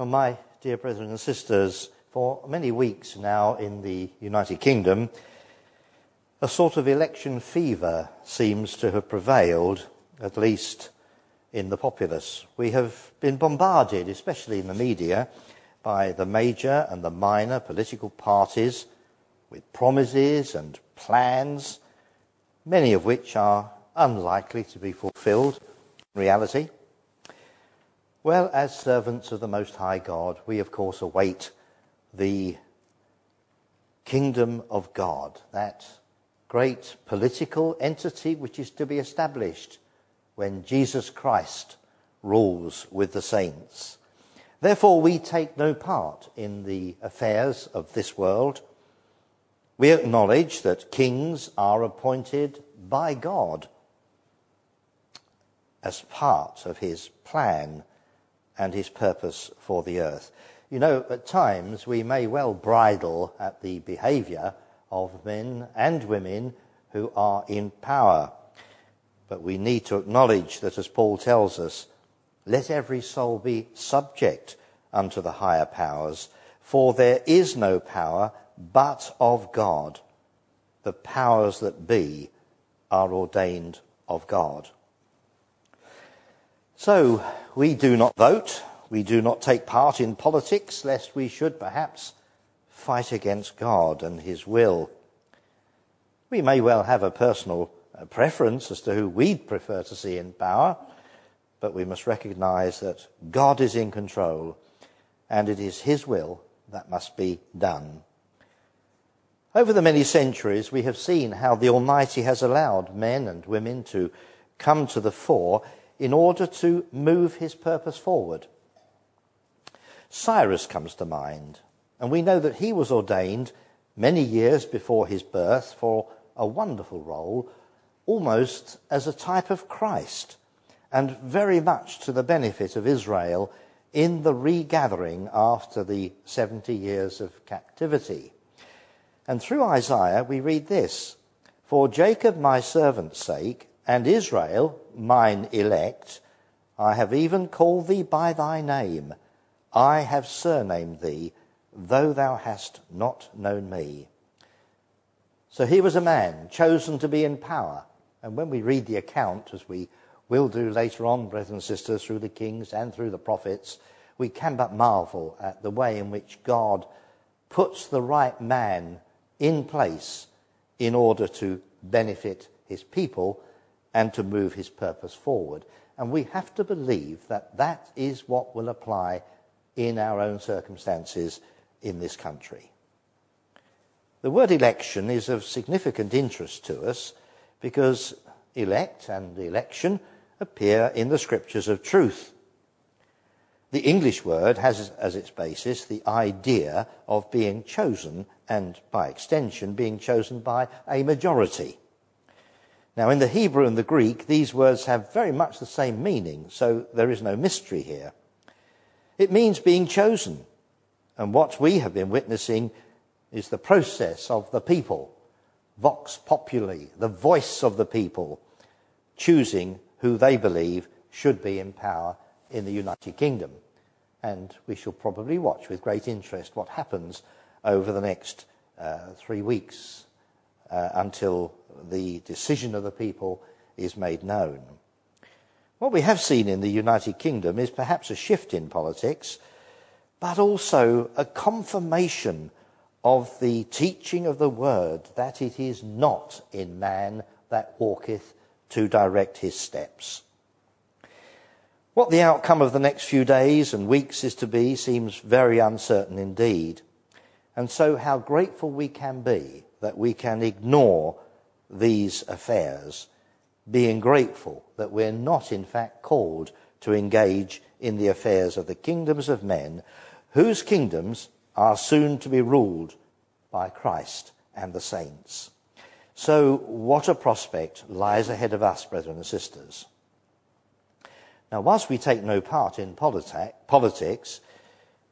Well, my dear brethren and sisters, for many weeks now in the United Kingdom, a sort of election fever seems to have prevailed, at least in the populace. We have been bombarded, especially in the media, by the major and the minor political parties with promises and plans, many of which are unlikely to be fulfilled in reality. Well, as servants of the Most High God, we of course await the kingdom of God, that great political entity which is to be established when Jesus Christ rules with the saints. Therefore, we take no part in the affairs of this world. We acknowledge that kings are appointed by God as part of his plan and his purpose for the earth. You know, at times we may well bridle at the behavior of men and women who are in power. But we need to acknowledge that, as Paul tells us, let every soul be subject unto the higher powers, for there is no power but of God. The powers that be are ordained of God. So we do not vote, we do not take part in politics, lest we should perhaps fight against God and His will. We may well have a personal uh, preference as to who we'd prefer to see in power, but we must recognize that God is in control and it is His will that must be done. Over the many centuries, we have seen how the Almighty has allowed men and women to come to the fore in order to move his purpose forward. Cyrus comes to mind, and we know that he was ordained many years before his birth for a wonderful role, almost as a type of Christ, and very much to the benefit of Israel in the regathering after the 70 years of captivity. And through Isaiah, we read this For Jacob, my servant's sake, and Israel, mine elect, I have even called thee by thy name. I have surnamed thee, though thou hast not known me. So he was a man chosen to be in power. And when we read the account, as we will do later on, brothers and sisters, through the kings and through the prophets, we can but marvel at the way in which God puts the right man in place in order to benefit his people and to move his purpose forward. And we have to believe that that is what will apply in our own circumstances in this country. The word election is of significant interest to us because elect and election appear in the scriptures of truth. The English word has as its basis the idea of being chosen and, by extension, being chosen by a majority. Now, in the Hebrew and the Greek, these words have very much the same meaning, so there is no mystery here. It means being chosen. And what we have been witnessing is the process of the people, vox populi, the voice of the people, choosing who they believe should be in power in the United Kingdom. And we shall probably watch with great interest what happens over the next uh, three weeks Uh, until the decision of the people is made known. What we have seen in the United Kingdom is perhaps a shift in politics, but also a confirmation of the teaching of the word that it is not in man that walketh to direct his steps. What the outcome of the next few days and weeks is to be seems very uncertain indeed. And so, how grateful we can be that we can ignore these affairs, being grateful that we're not, in fact, called to engage in the affairs of the kingdoms of men, whose kingdoms are soon to be ruled by Christ and the saints. So, what a prospect lies ahead of us, brethren and sisters. Now, whilst we take no part in politics,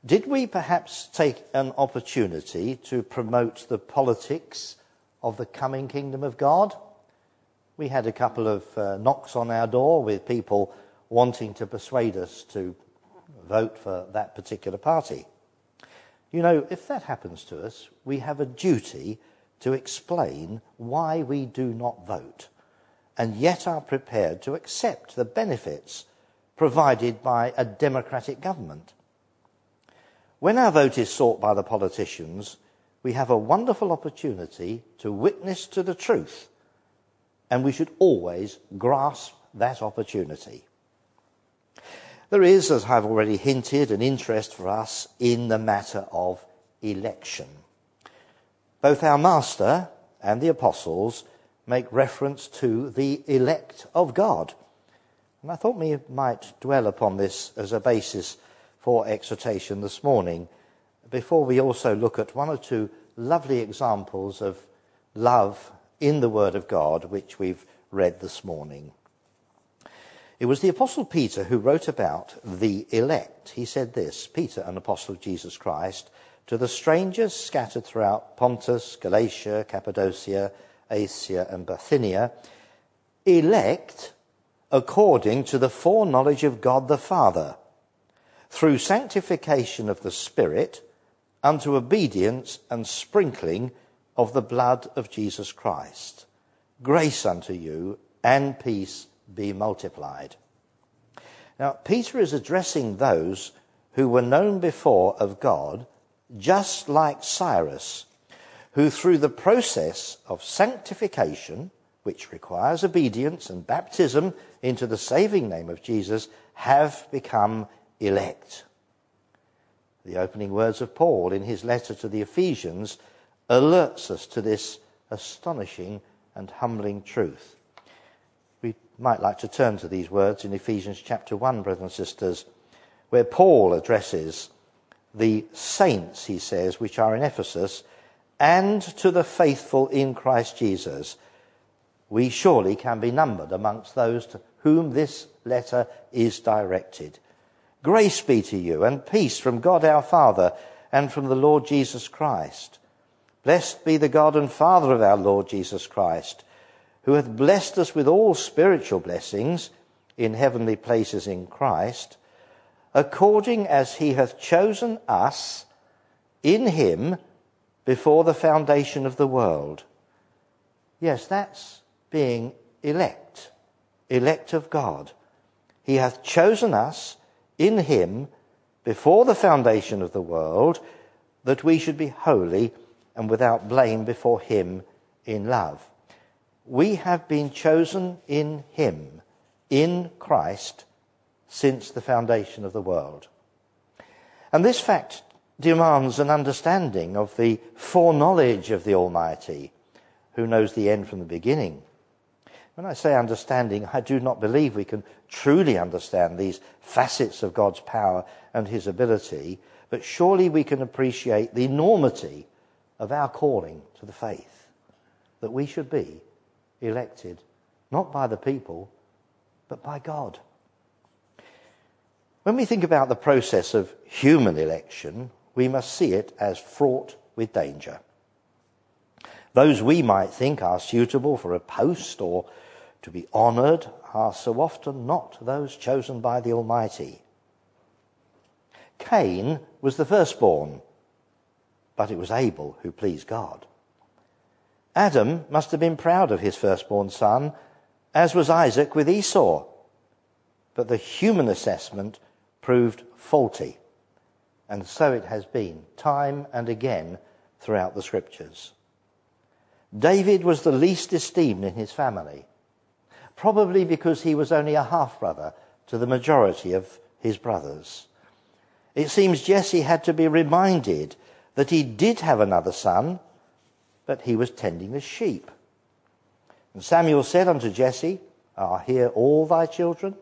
did we perhaps take an opportunity to promote the politics of the coming kingdom of God? We had a couple of uh, knocks on our door with people wanting to persuade us to vote for that particular party. You know, if that happens to us, we have a duty to explain why we do not vote and yet are prepared to accept the benefits provided by a democratic government. When our vote is sought by the politicians, we have a wonderful opportunity to witness to the truth, and we should always grasp that opportunity. There is, as I've already hinted, an interest for us in the matter of election. Both our Master and the Apostles make reference to the elect of God. And I thought we might dwell upon this as a basis for exhortation this morning, before we also look at one or two lovely examples of love in the Word of God, which we've read this morning. It was the Apostle Peter who wrote about the elect. He said this Peter, an apostle of Jesus Christ, to the strangers scattered throughout Pontus, Galatia, Cappadocia, Asia, and Bithynia, elect according to the foreknowledge of God the Father, through sanctification of the Spirit, unto obedience and sprinkling of the blood of Jesus Christ. Grace unto you and peace be multiplied. Now, Peter is addressing those who were known before of God, just like Cyrus, who through the process of sanctification, which requires obedience and baptism into the saving name of Jesus, have become elect. The opening words of Paul in his letter to the Ephesians alerts us to this astonishing and humbling truth We might like to turn to these words in Ephesians chapter 1, brothers and sisters, where Paul addresses the saints, he says, which are in Ephesus, and to the faithful in Christ Jesus. We surely can be numbered amongst those to whom this letter is directed. Grace be to you and peace from God our Father and from the Lord Jesus Christ. Blessed be the God and Father of our Lord Jesus Christ who hath blessed us with all spiritual blessings in heavenly places in Christ, according as he hath chosen us in him before the foundation of the world. Yes, that's being elect, elect of God. He hath chosen us in him before the foundation of the world that we should be holy and without blame before him in love we have been chosen in Him, in Christ, since the foundation of the world. And this fact demands an understanding of the foreknowledge of the Almighty, who knows the end from the beginning. When I say understanding, I do not believe we can truly understand these facets of God's power and His ability, but surely we can appreciate the enormity of our calling to the faith, that we should be elected, not by the people, but by God. When we think about the process of human election, we must see it as fraught with danger. Those we might think are suitable for a post or to be honoured are so often not those chosen by the Almighty. Cain was the firstborn, but it was Abel who pleased God. Adam must have been proud of his firstborn son, as was Isaac with Esau. But the human assessment proved faulty. And so it has been, time and again, throughout the scriptures. David was the least esteemed in his family, probably because he was only a half brother to the majority of his brothers. It seems Jesse had to be reminded that he did have another son, but he was tending the sheep. And Samuel said unto Jesse, Are here all thy children?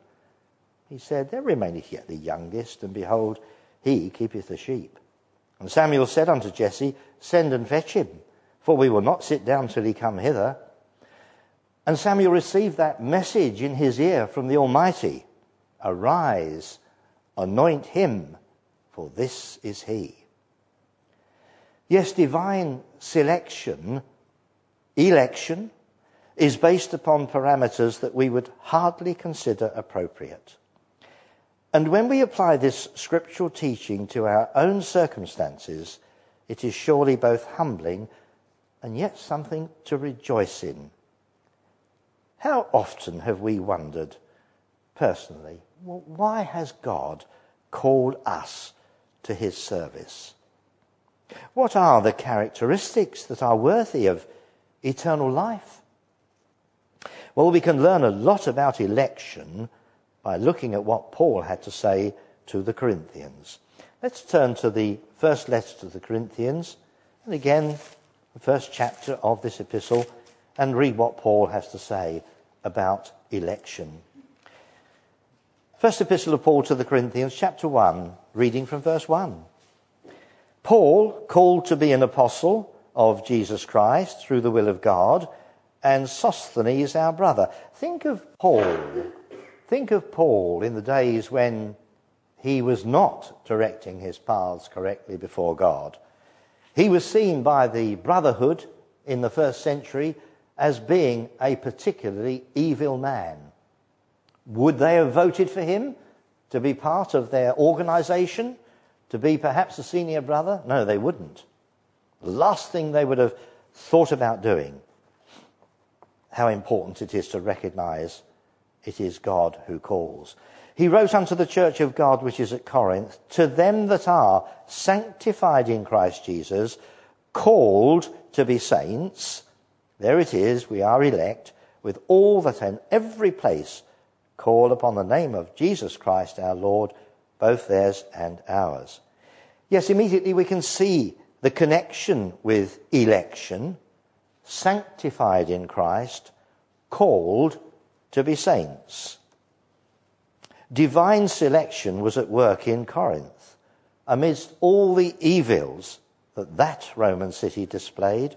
He said, There remaineth yet the youngest, and behold, he keepeth the sheep. And Samuel said unto Jesse, Send and fetch him, for we will not sit down till he come hither. And Samuel received that message in his ear from the Almighty Arise, anoint him, for this is he. Yes, divine selection, election, is based upon parameters that we would hardly consider appropriate. And when we apply this scriptural teaching to our own circumstances, it is surely both humbling and yet something to rejoice in. How often have we wondered, personally, well, why has God called us to his service? What are the characteristics that are worthy of eternal life? Well, we can learn a lot about election by looking at what Paul had to say to the Corinthians. Let's turn to the first letter to the Corinthians, and again, the first chapter of this epistle, and read what Paul has to say about election. First epistle of Paul to the Corinthians, chapter 1, reading from verse 1. Paul, called to be an apostle of Jesus Christ through the will of God, and Sosthenes, our brother. Think of Paul. Think of Paul in the days when he was not directing his paths correctly before God. He was seen by the brotherhood in the first century as being a particularly evil man. Would they have voted for him to be part of their organization, to be perhaps a senior brother? No, they wouldn't. The last thing they would have thought about doing. How important it is to recognize it is God who calls. He wrote unto the church of God which is at Corinth, to them that are sanctified in Christ Jesus, called to be saints. There it is, we are elect, with all that in every place call upon the name of Jesus Christ our Lord, both theirs and ours. Yes, immediately we can see the connection with election, sanctified in Christ, called to be saints. Divine selection was at work in Corinth amidst all the evils that that Roman city displayed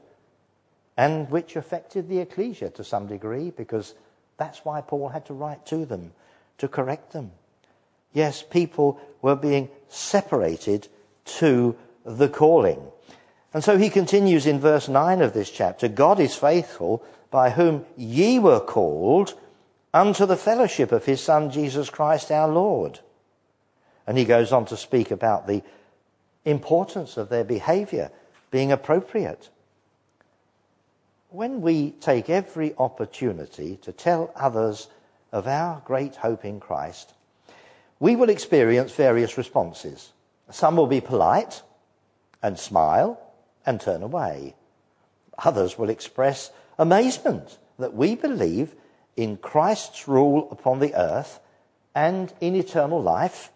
and which affected the ecclesia to some degree because that's why Paul had to write to them, to correct them. Yes, people were being separated to the calling. And so he continues in verse 9 of this chapter God is faithful, by whom ye were called unto the fellowship of his Son Jesus Christ our Lord. And he goes on to speak about the importance of their behavior being appropriate when we take every opportunity to tell others of our great hope in Christ, we will experience various responses. Some will be polite and smile and turn away. Others will express amazement that we believe in Christ's rule upon the earth and in eternal life.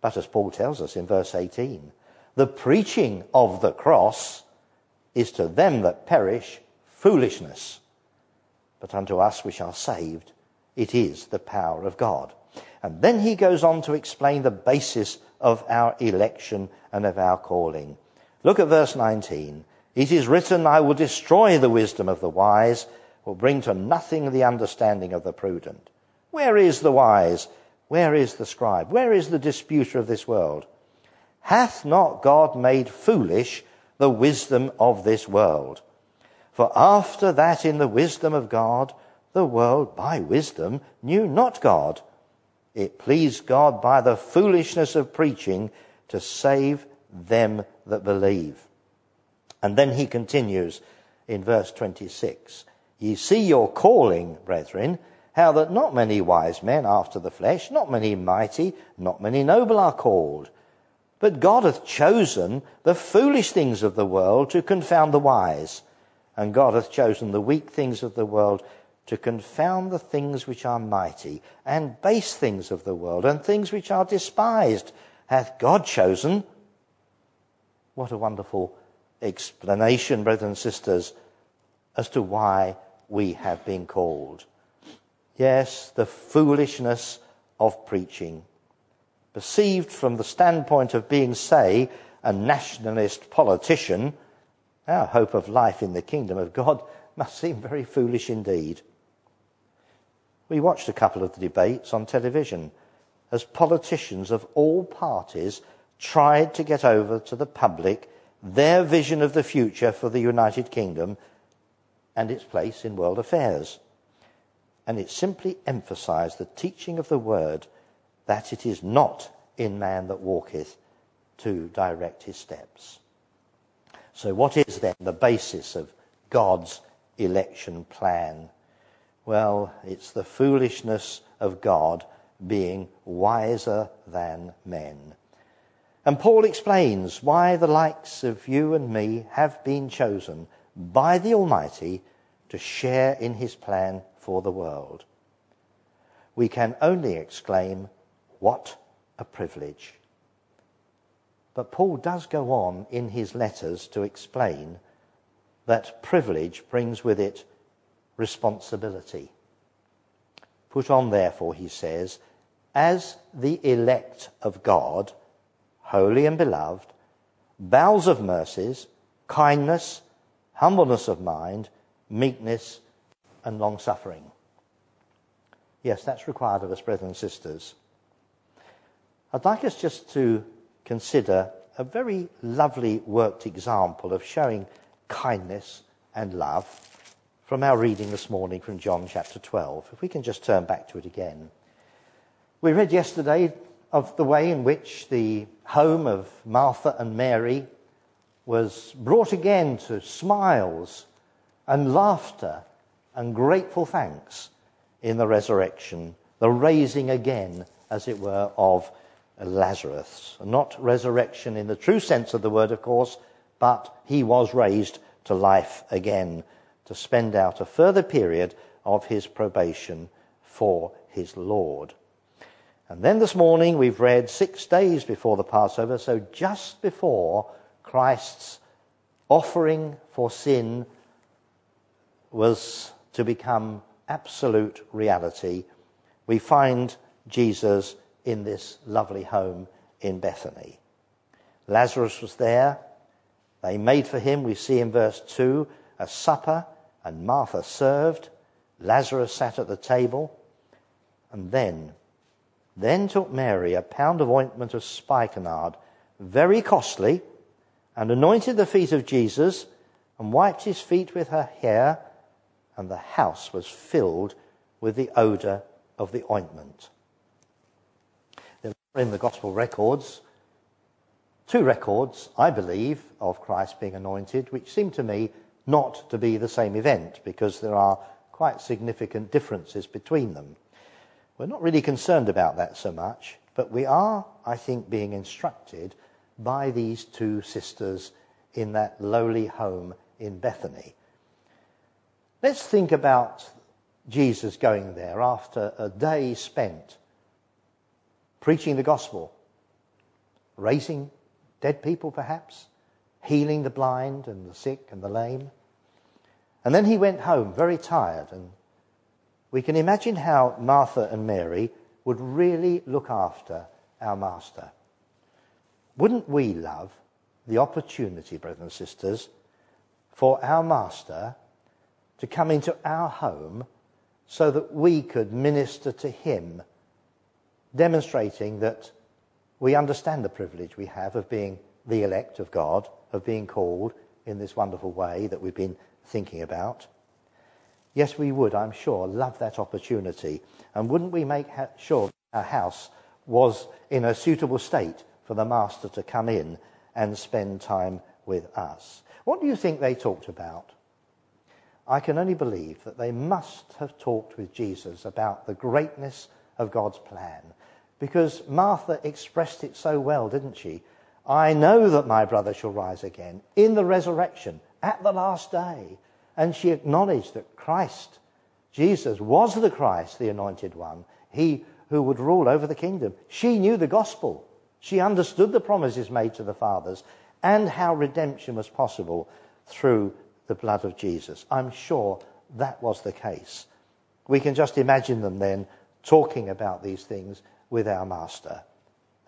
But as Paul tells us in verse 18, the preaching of the cross is to them that perish foolishness, but unto us which are saved, it is the power of God. And then he goes on to explain the basis of our election and of our calling. Look at verse 19. It is written, I will destroy the wisdom of the wise, will bring to nothing the understanding of the prudent. Where is the wise? Where is the scribe? Where is the disputer of this world? Hath not God made foolish the wisdom of this world. For after that, in the wisdom of God, the world by wisdom knew not God. It pleased God by the foolishness of preaching to save them that believe. And then he continues in verse 26 Ye see your calling, brethren, how that not many wise men after the flesh, not many mighty, not many noble are called. But God hath chosen the foolish things of the world to confound the wise, and God hath chosen the weak things of the world to confound the things which are mighty, and base things of the world, and things which are despised, hath God chosen. What a wonderful explanation, brothers and sisters, as to why we have been called. Yes, the foolishness of preaching perceived from the standpoint of being, say, a nationalist politician, our hope of life in the kingdom of God must seem very foolish indeed. We watched a couple of the debates on television as politicians of all parties tried to get over to the public their vision of the future for the United Kingdom and its place in world affairs. And it simply emphasized the teaching of the word that it is not in man that walketh to direct his steps. So, what is then the basis of God's election plan? Well, it's the foolishness of God being wiser than men. And Paul explains why the likes of you and me have been chosen by the Almighty to share in his plan for the world. We can only exclaim, What a privilege! But Paul does go on in his letters to explain that privilege brings with it responsibility. Put on, therefore, he says, as the elect of God, holy and beloved, bowels of mercies, kindness, humbleness of mind, meekness, and long suffering. Yes, that's required of us, brothers and sisters. I'd like us just to consider a very lovely worked example of showing kindness and love from our reading this morning from John chapter 12. If we can just turn back to it again. We read yesterday of the way in which the home of Martha and Mary was brought again to smiles and laughter and grateful thanks in the resurrection, the raising again, as it were, of Lazarus. Not resurrection in the true sense of the word, of course, but he was raised to life again to spend out a further period of his probation for his Lord. And then this morning we've read six days before the Passover, so just before Christ's offering for sin was to become absolute reality, we find Jesus in this lovely home in Bethany. Lazarus was there. They made for him, we see in verse 2, a supper, and Martha served. Lazarus sat at the table. And then, then took Mary a pound of ointment of spikenard, very costly, and anointed the feet of Jesus, and wiped his feet with her hair, and the house was filled with the odor of the ointment in the gospel records two records, I believe, of Christ being anointed, which seem to me not to be the same event because there are quite significant differences between them. We're not really concerned about that so much, but we are, I think, being instructed by these two sisters in that lowly home in Bethany. Let's think about Jesus going there after a day spent preaching the gospel, raising dead people perhaps, healing the blind and the sick and the lame. And then he went home very tired. And we can imagine how Martha and Mary would really look after our Master. Wouldn't we love the opportunity, brothers and sisters, for our Master to come into our home so that we could minister to him demonstrating that we understand the privilege we have of being the elect of God, of being called in this wonderful way that we've been thinking about. Yes, we would, I'm sure, love that opportunity. And wouldn't we make sure our house was in a suitable state for the Master to come in and spend time with us? What do you think they talked about? I can only believe that they must have talked with Jesus about the greatness of God's plan because Martha expressed it so well, didn't she? I know that my brother shall rise again in the resurrection at the last day. And she acknowledged that Christ, Jesus, was the Christ, the anointed one, he who would rule over the kingdom. She knew the gospel. She understood the promises made to the fathers and how redemption was possible through the blood of Jesus. I'm sure that was the case. We can just imagine them then talking about these things with our Master.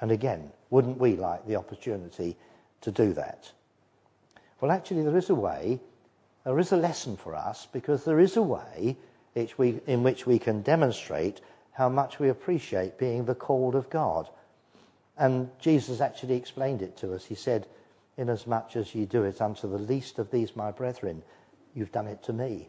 And again, wouldn't we like the opportunity to do that? Well, actually, there is a way, there is a lesson for us, because there is a way in which we can demonstrate how much we appreciate being the called of God. And Jesus actually explained it to us. He said, Inasmuch as ye do it unto the least of these my brethren, you've done it to me.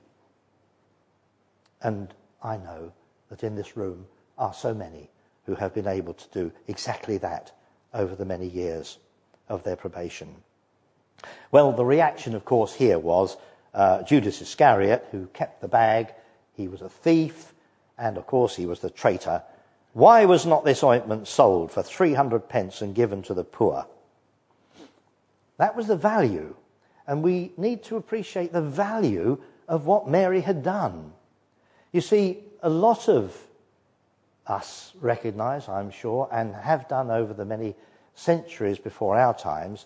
And I know that in this room are so many who have been able to do exactly that over the many years of their probation. Well, the reaction, of course, here was uh, Judas Iscariot, who kept the bag. He was a thief, and of course, he was the traitor. Why was not this ointment sold for 300 pence and given to the poor? That was the value. And we need to appreciate the value of what Mary had done. You see, a lot of us recognize, I'm sure, and have done over the many centuries before our times,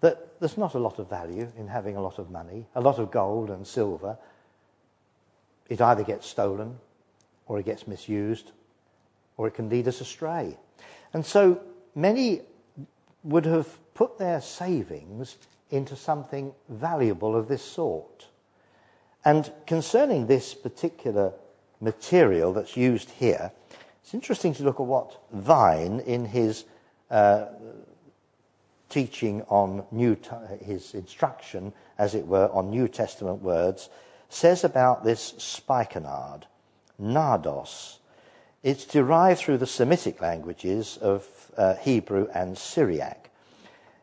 that there's not a lot of value in having a lot of money, a lot of gold and silver. It either gets stolen, or it gets misused, or it can lead us astray. And so many would have put their savings into something valuable of this sort. And concerning this particular material that's used here, it's interesting to look at what Vine, in his uh, teaching on New, his instruction, as it were, on New Testament words, says about this spikenard, nardos. It's derived through the Semitic languages of uh, Hebrew and Syriac.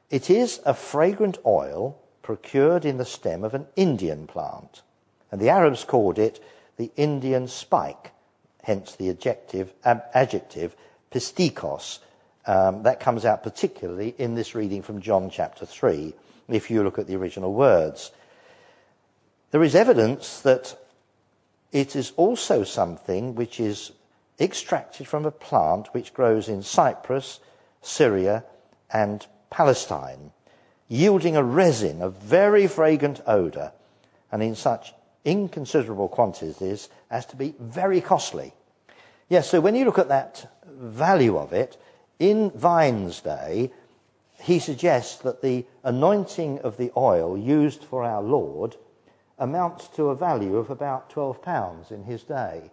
It is a fragrant oil procured in the stem of an Indian plant, and the Arabs called it the Indian spike, hence the adjective, adjective pistikos. Um, that comes out particularly in this reading from John chapter 3, if you look at the original words. There is evidence that it is also something which is extracted from a plant which grows in Cyprus, Syria, and Palestine, yielding a resin of very fragrant odour and in such inconsiderable quantities as to be very costly. Yes, so when you look at that value of it, in Vine's day, he suggests that the anointing of the oil used for our Lord amounts to a value of about £12 in his day.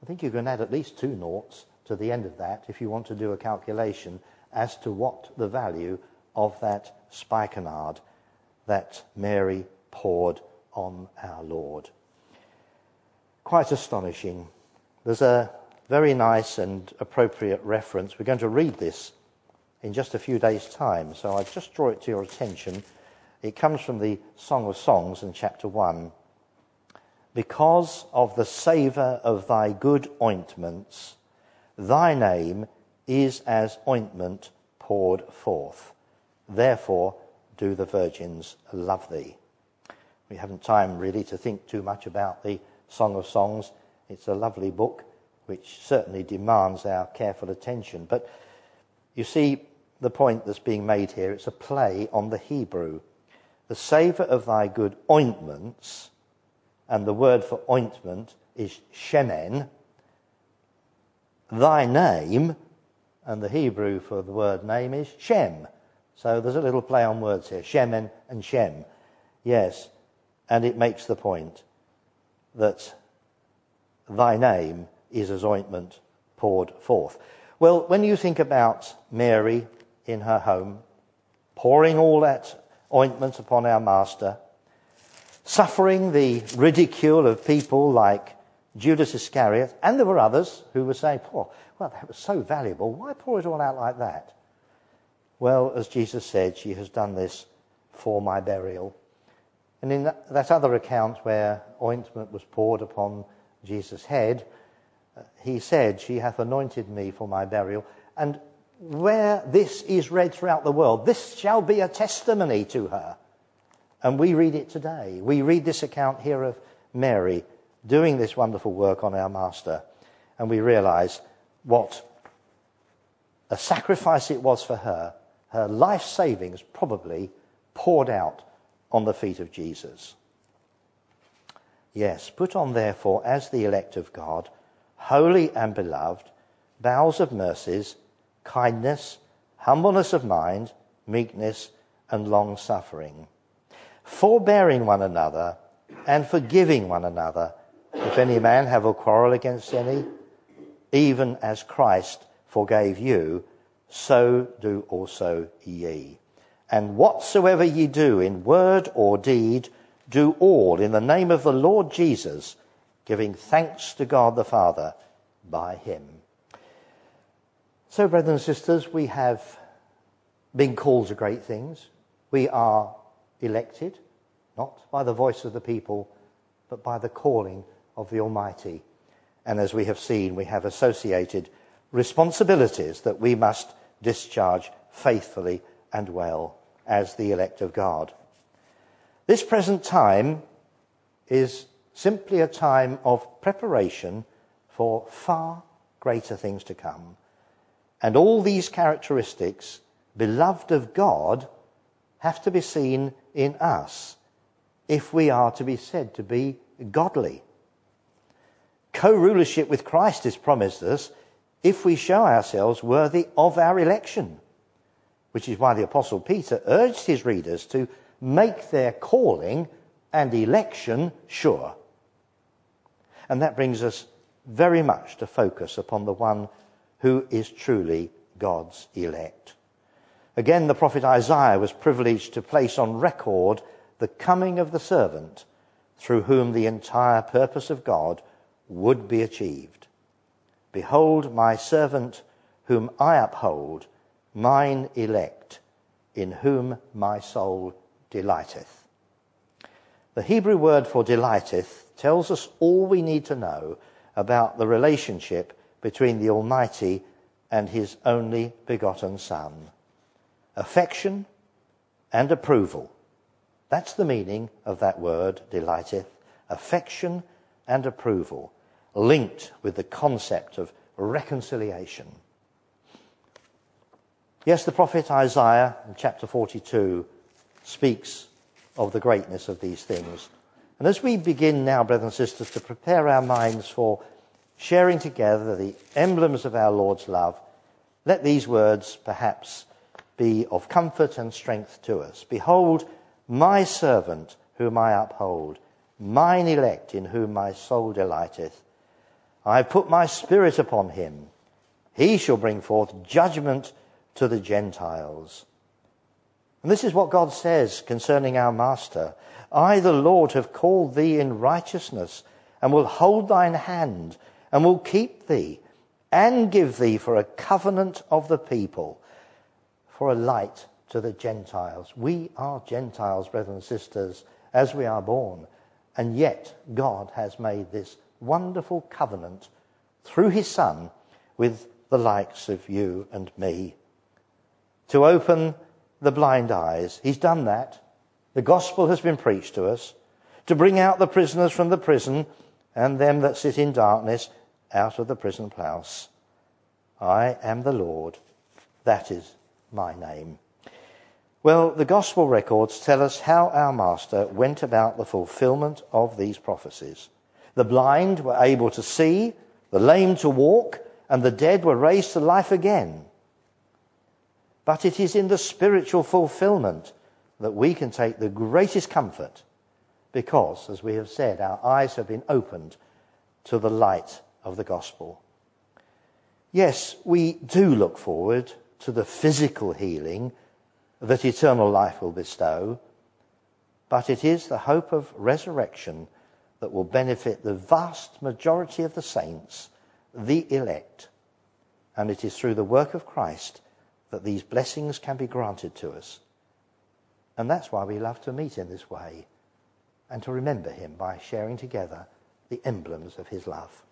I think you can add at least two noughts to the end of that if you want to do a calculation as to what the value of that spikenard that Mary poured on our Lord. Quite astonishing. There's a very nice and appropriate reference. We're going to read this in just a few days' time, so I just draw it to your attention. It comes from the Song of Songs in chapter 1. Because of the savour of thy good ointments, thy name is as ointment poured forth. Therefore, do the virgins love thee. We haven't time really to think too much about the Song of Songs. It's a lovely book which certainly demands our careful attention. But you see the point that's being made here. It's a play on the Hebrew. The savour of thy good ointments, and the word for ointment is shemen. Thy name, and the Hebrew for the word name is Shem. So there's a little play on words here, Shemen and Shem. Yes, and it makes the point that thy name is as ointment poured forth. Well, when you think about Mary in her home, pouring all that ointment upon our Master, suffering the ridicule of people like Judas Iscariot, and there were others who were saying, oh, well, that was so valuable. Why pour it all out like that? Well, as Jesus said, she has done this for my burial. And in that, that other account where ointment was poured upon Jesus' head, he said, She hath anointed me for my burial. And where this is read throughout the world, this shall be a testimony to her. And we read it today. We read this account here of Mary doing this wonderful work on our Master. And we realize what a sacrifice it was for her her life savings probably poured out on the feet of Jesus. Yes, put on therefore as the elect of God, holy and beloved, bowels of mercies, kindness, humbleness of mind, meekness, and long suffering, forbearing one another and forgiving one another, if any man have a quarrel against any, even as Christ forgave you so do also ye. And whatsoever ye do in word or deed, do all in the name of the Lord Jesus, giving thanks to God the Father by him. So, brothers and sisters, we have been called to great things. We are elected, not by the voice of the people, but by the calling of the Almighty. And as we have seen, we have associated responsibilities that we must discharge faithfully and well as the elect of God. This present time is simply a time of preparation for far greater things to come. And all these characteristics, beloved of God, have to be seen in us if we are to be said to be godly. Co rulership with Christ is promised us if we show ourselves worthy of our election, which is why the Apostle Peter urged his readers to make their calling and election sure. And that brings us very much to focus upon the one who is truly God's elect. Again, the prophet Isaiah was privileged to place on record the coming of the servant through whom the entire purpose of God would be achieved. Behold, my servant whom I uphold, mine elect, in whom my soul delighteth. The Hebrew word for delighteth tells us all we need to know about the relationship between the Almighty and his only begotten Son. Affection and approval. That's the meaning of that word, delighteth. Affection and approval, linked with the concept of reconciliation. Yes, the prophet Isaiah in chapter 42 speaks of the greatness of these things. And as we begin now, brothers and sisters, to prepare our minds for sharing together the emblems of our Lord's love, let these words perhaps be of comfort and strength to us. Behold, my servant whom I uphold, mine elect in whom my soul delighteth. I have put my spirit upon him. He shall bring forth judgment to the Gentiles. And this is what God says concerning our Master. I, the Lord, have called thee in righteousness, and will hold thine hand, and will keep thee, and give thee for a covenant of the people, for a light to the Gentiles. We are Gentiles, brothers and sisters, as we are born, and yet God has made this wonderful covenant through his Son with the likes of you and me. To open the blind eyes, he's done that the gospel has been preached to us to bring out the prisoners from the prison and them that sit in darkness out of the prison house. I am the Lord. That is my name. Well, the gospel records tell us how our master went about the fulfillment of these prophecies. The blind were able to see, the lame to walk, and the dead were raised to life again. But it is in the spiritual fulfillment that we can take the greatest comfort because, as we have said, our eyes have been opened to the light of the gospel. Yes, we do look forward to the physical healing that eternal life will bestow, but it is the hope of resurrection that will benefit the vast majority of the saints, the elect. And it is through the work of Christ that these blessings can be granted to us. And that's why we love to meet in this way and to remember him by sharing together the emblems of his love.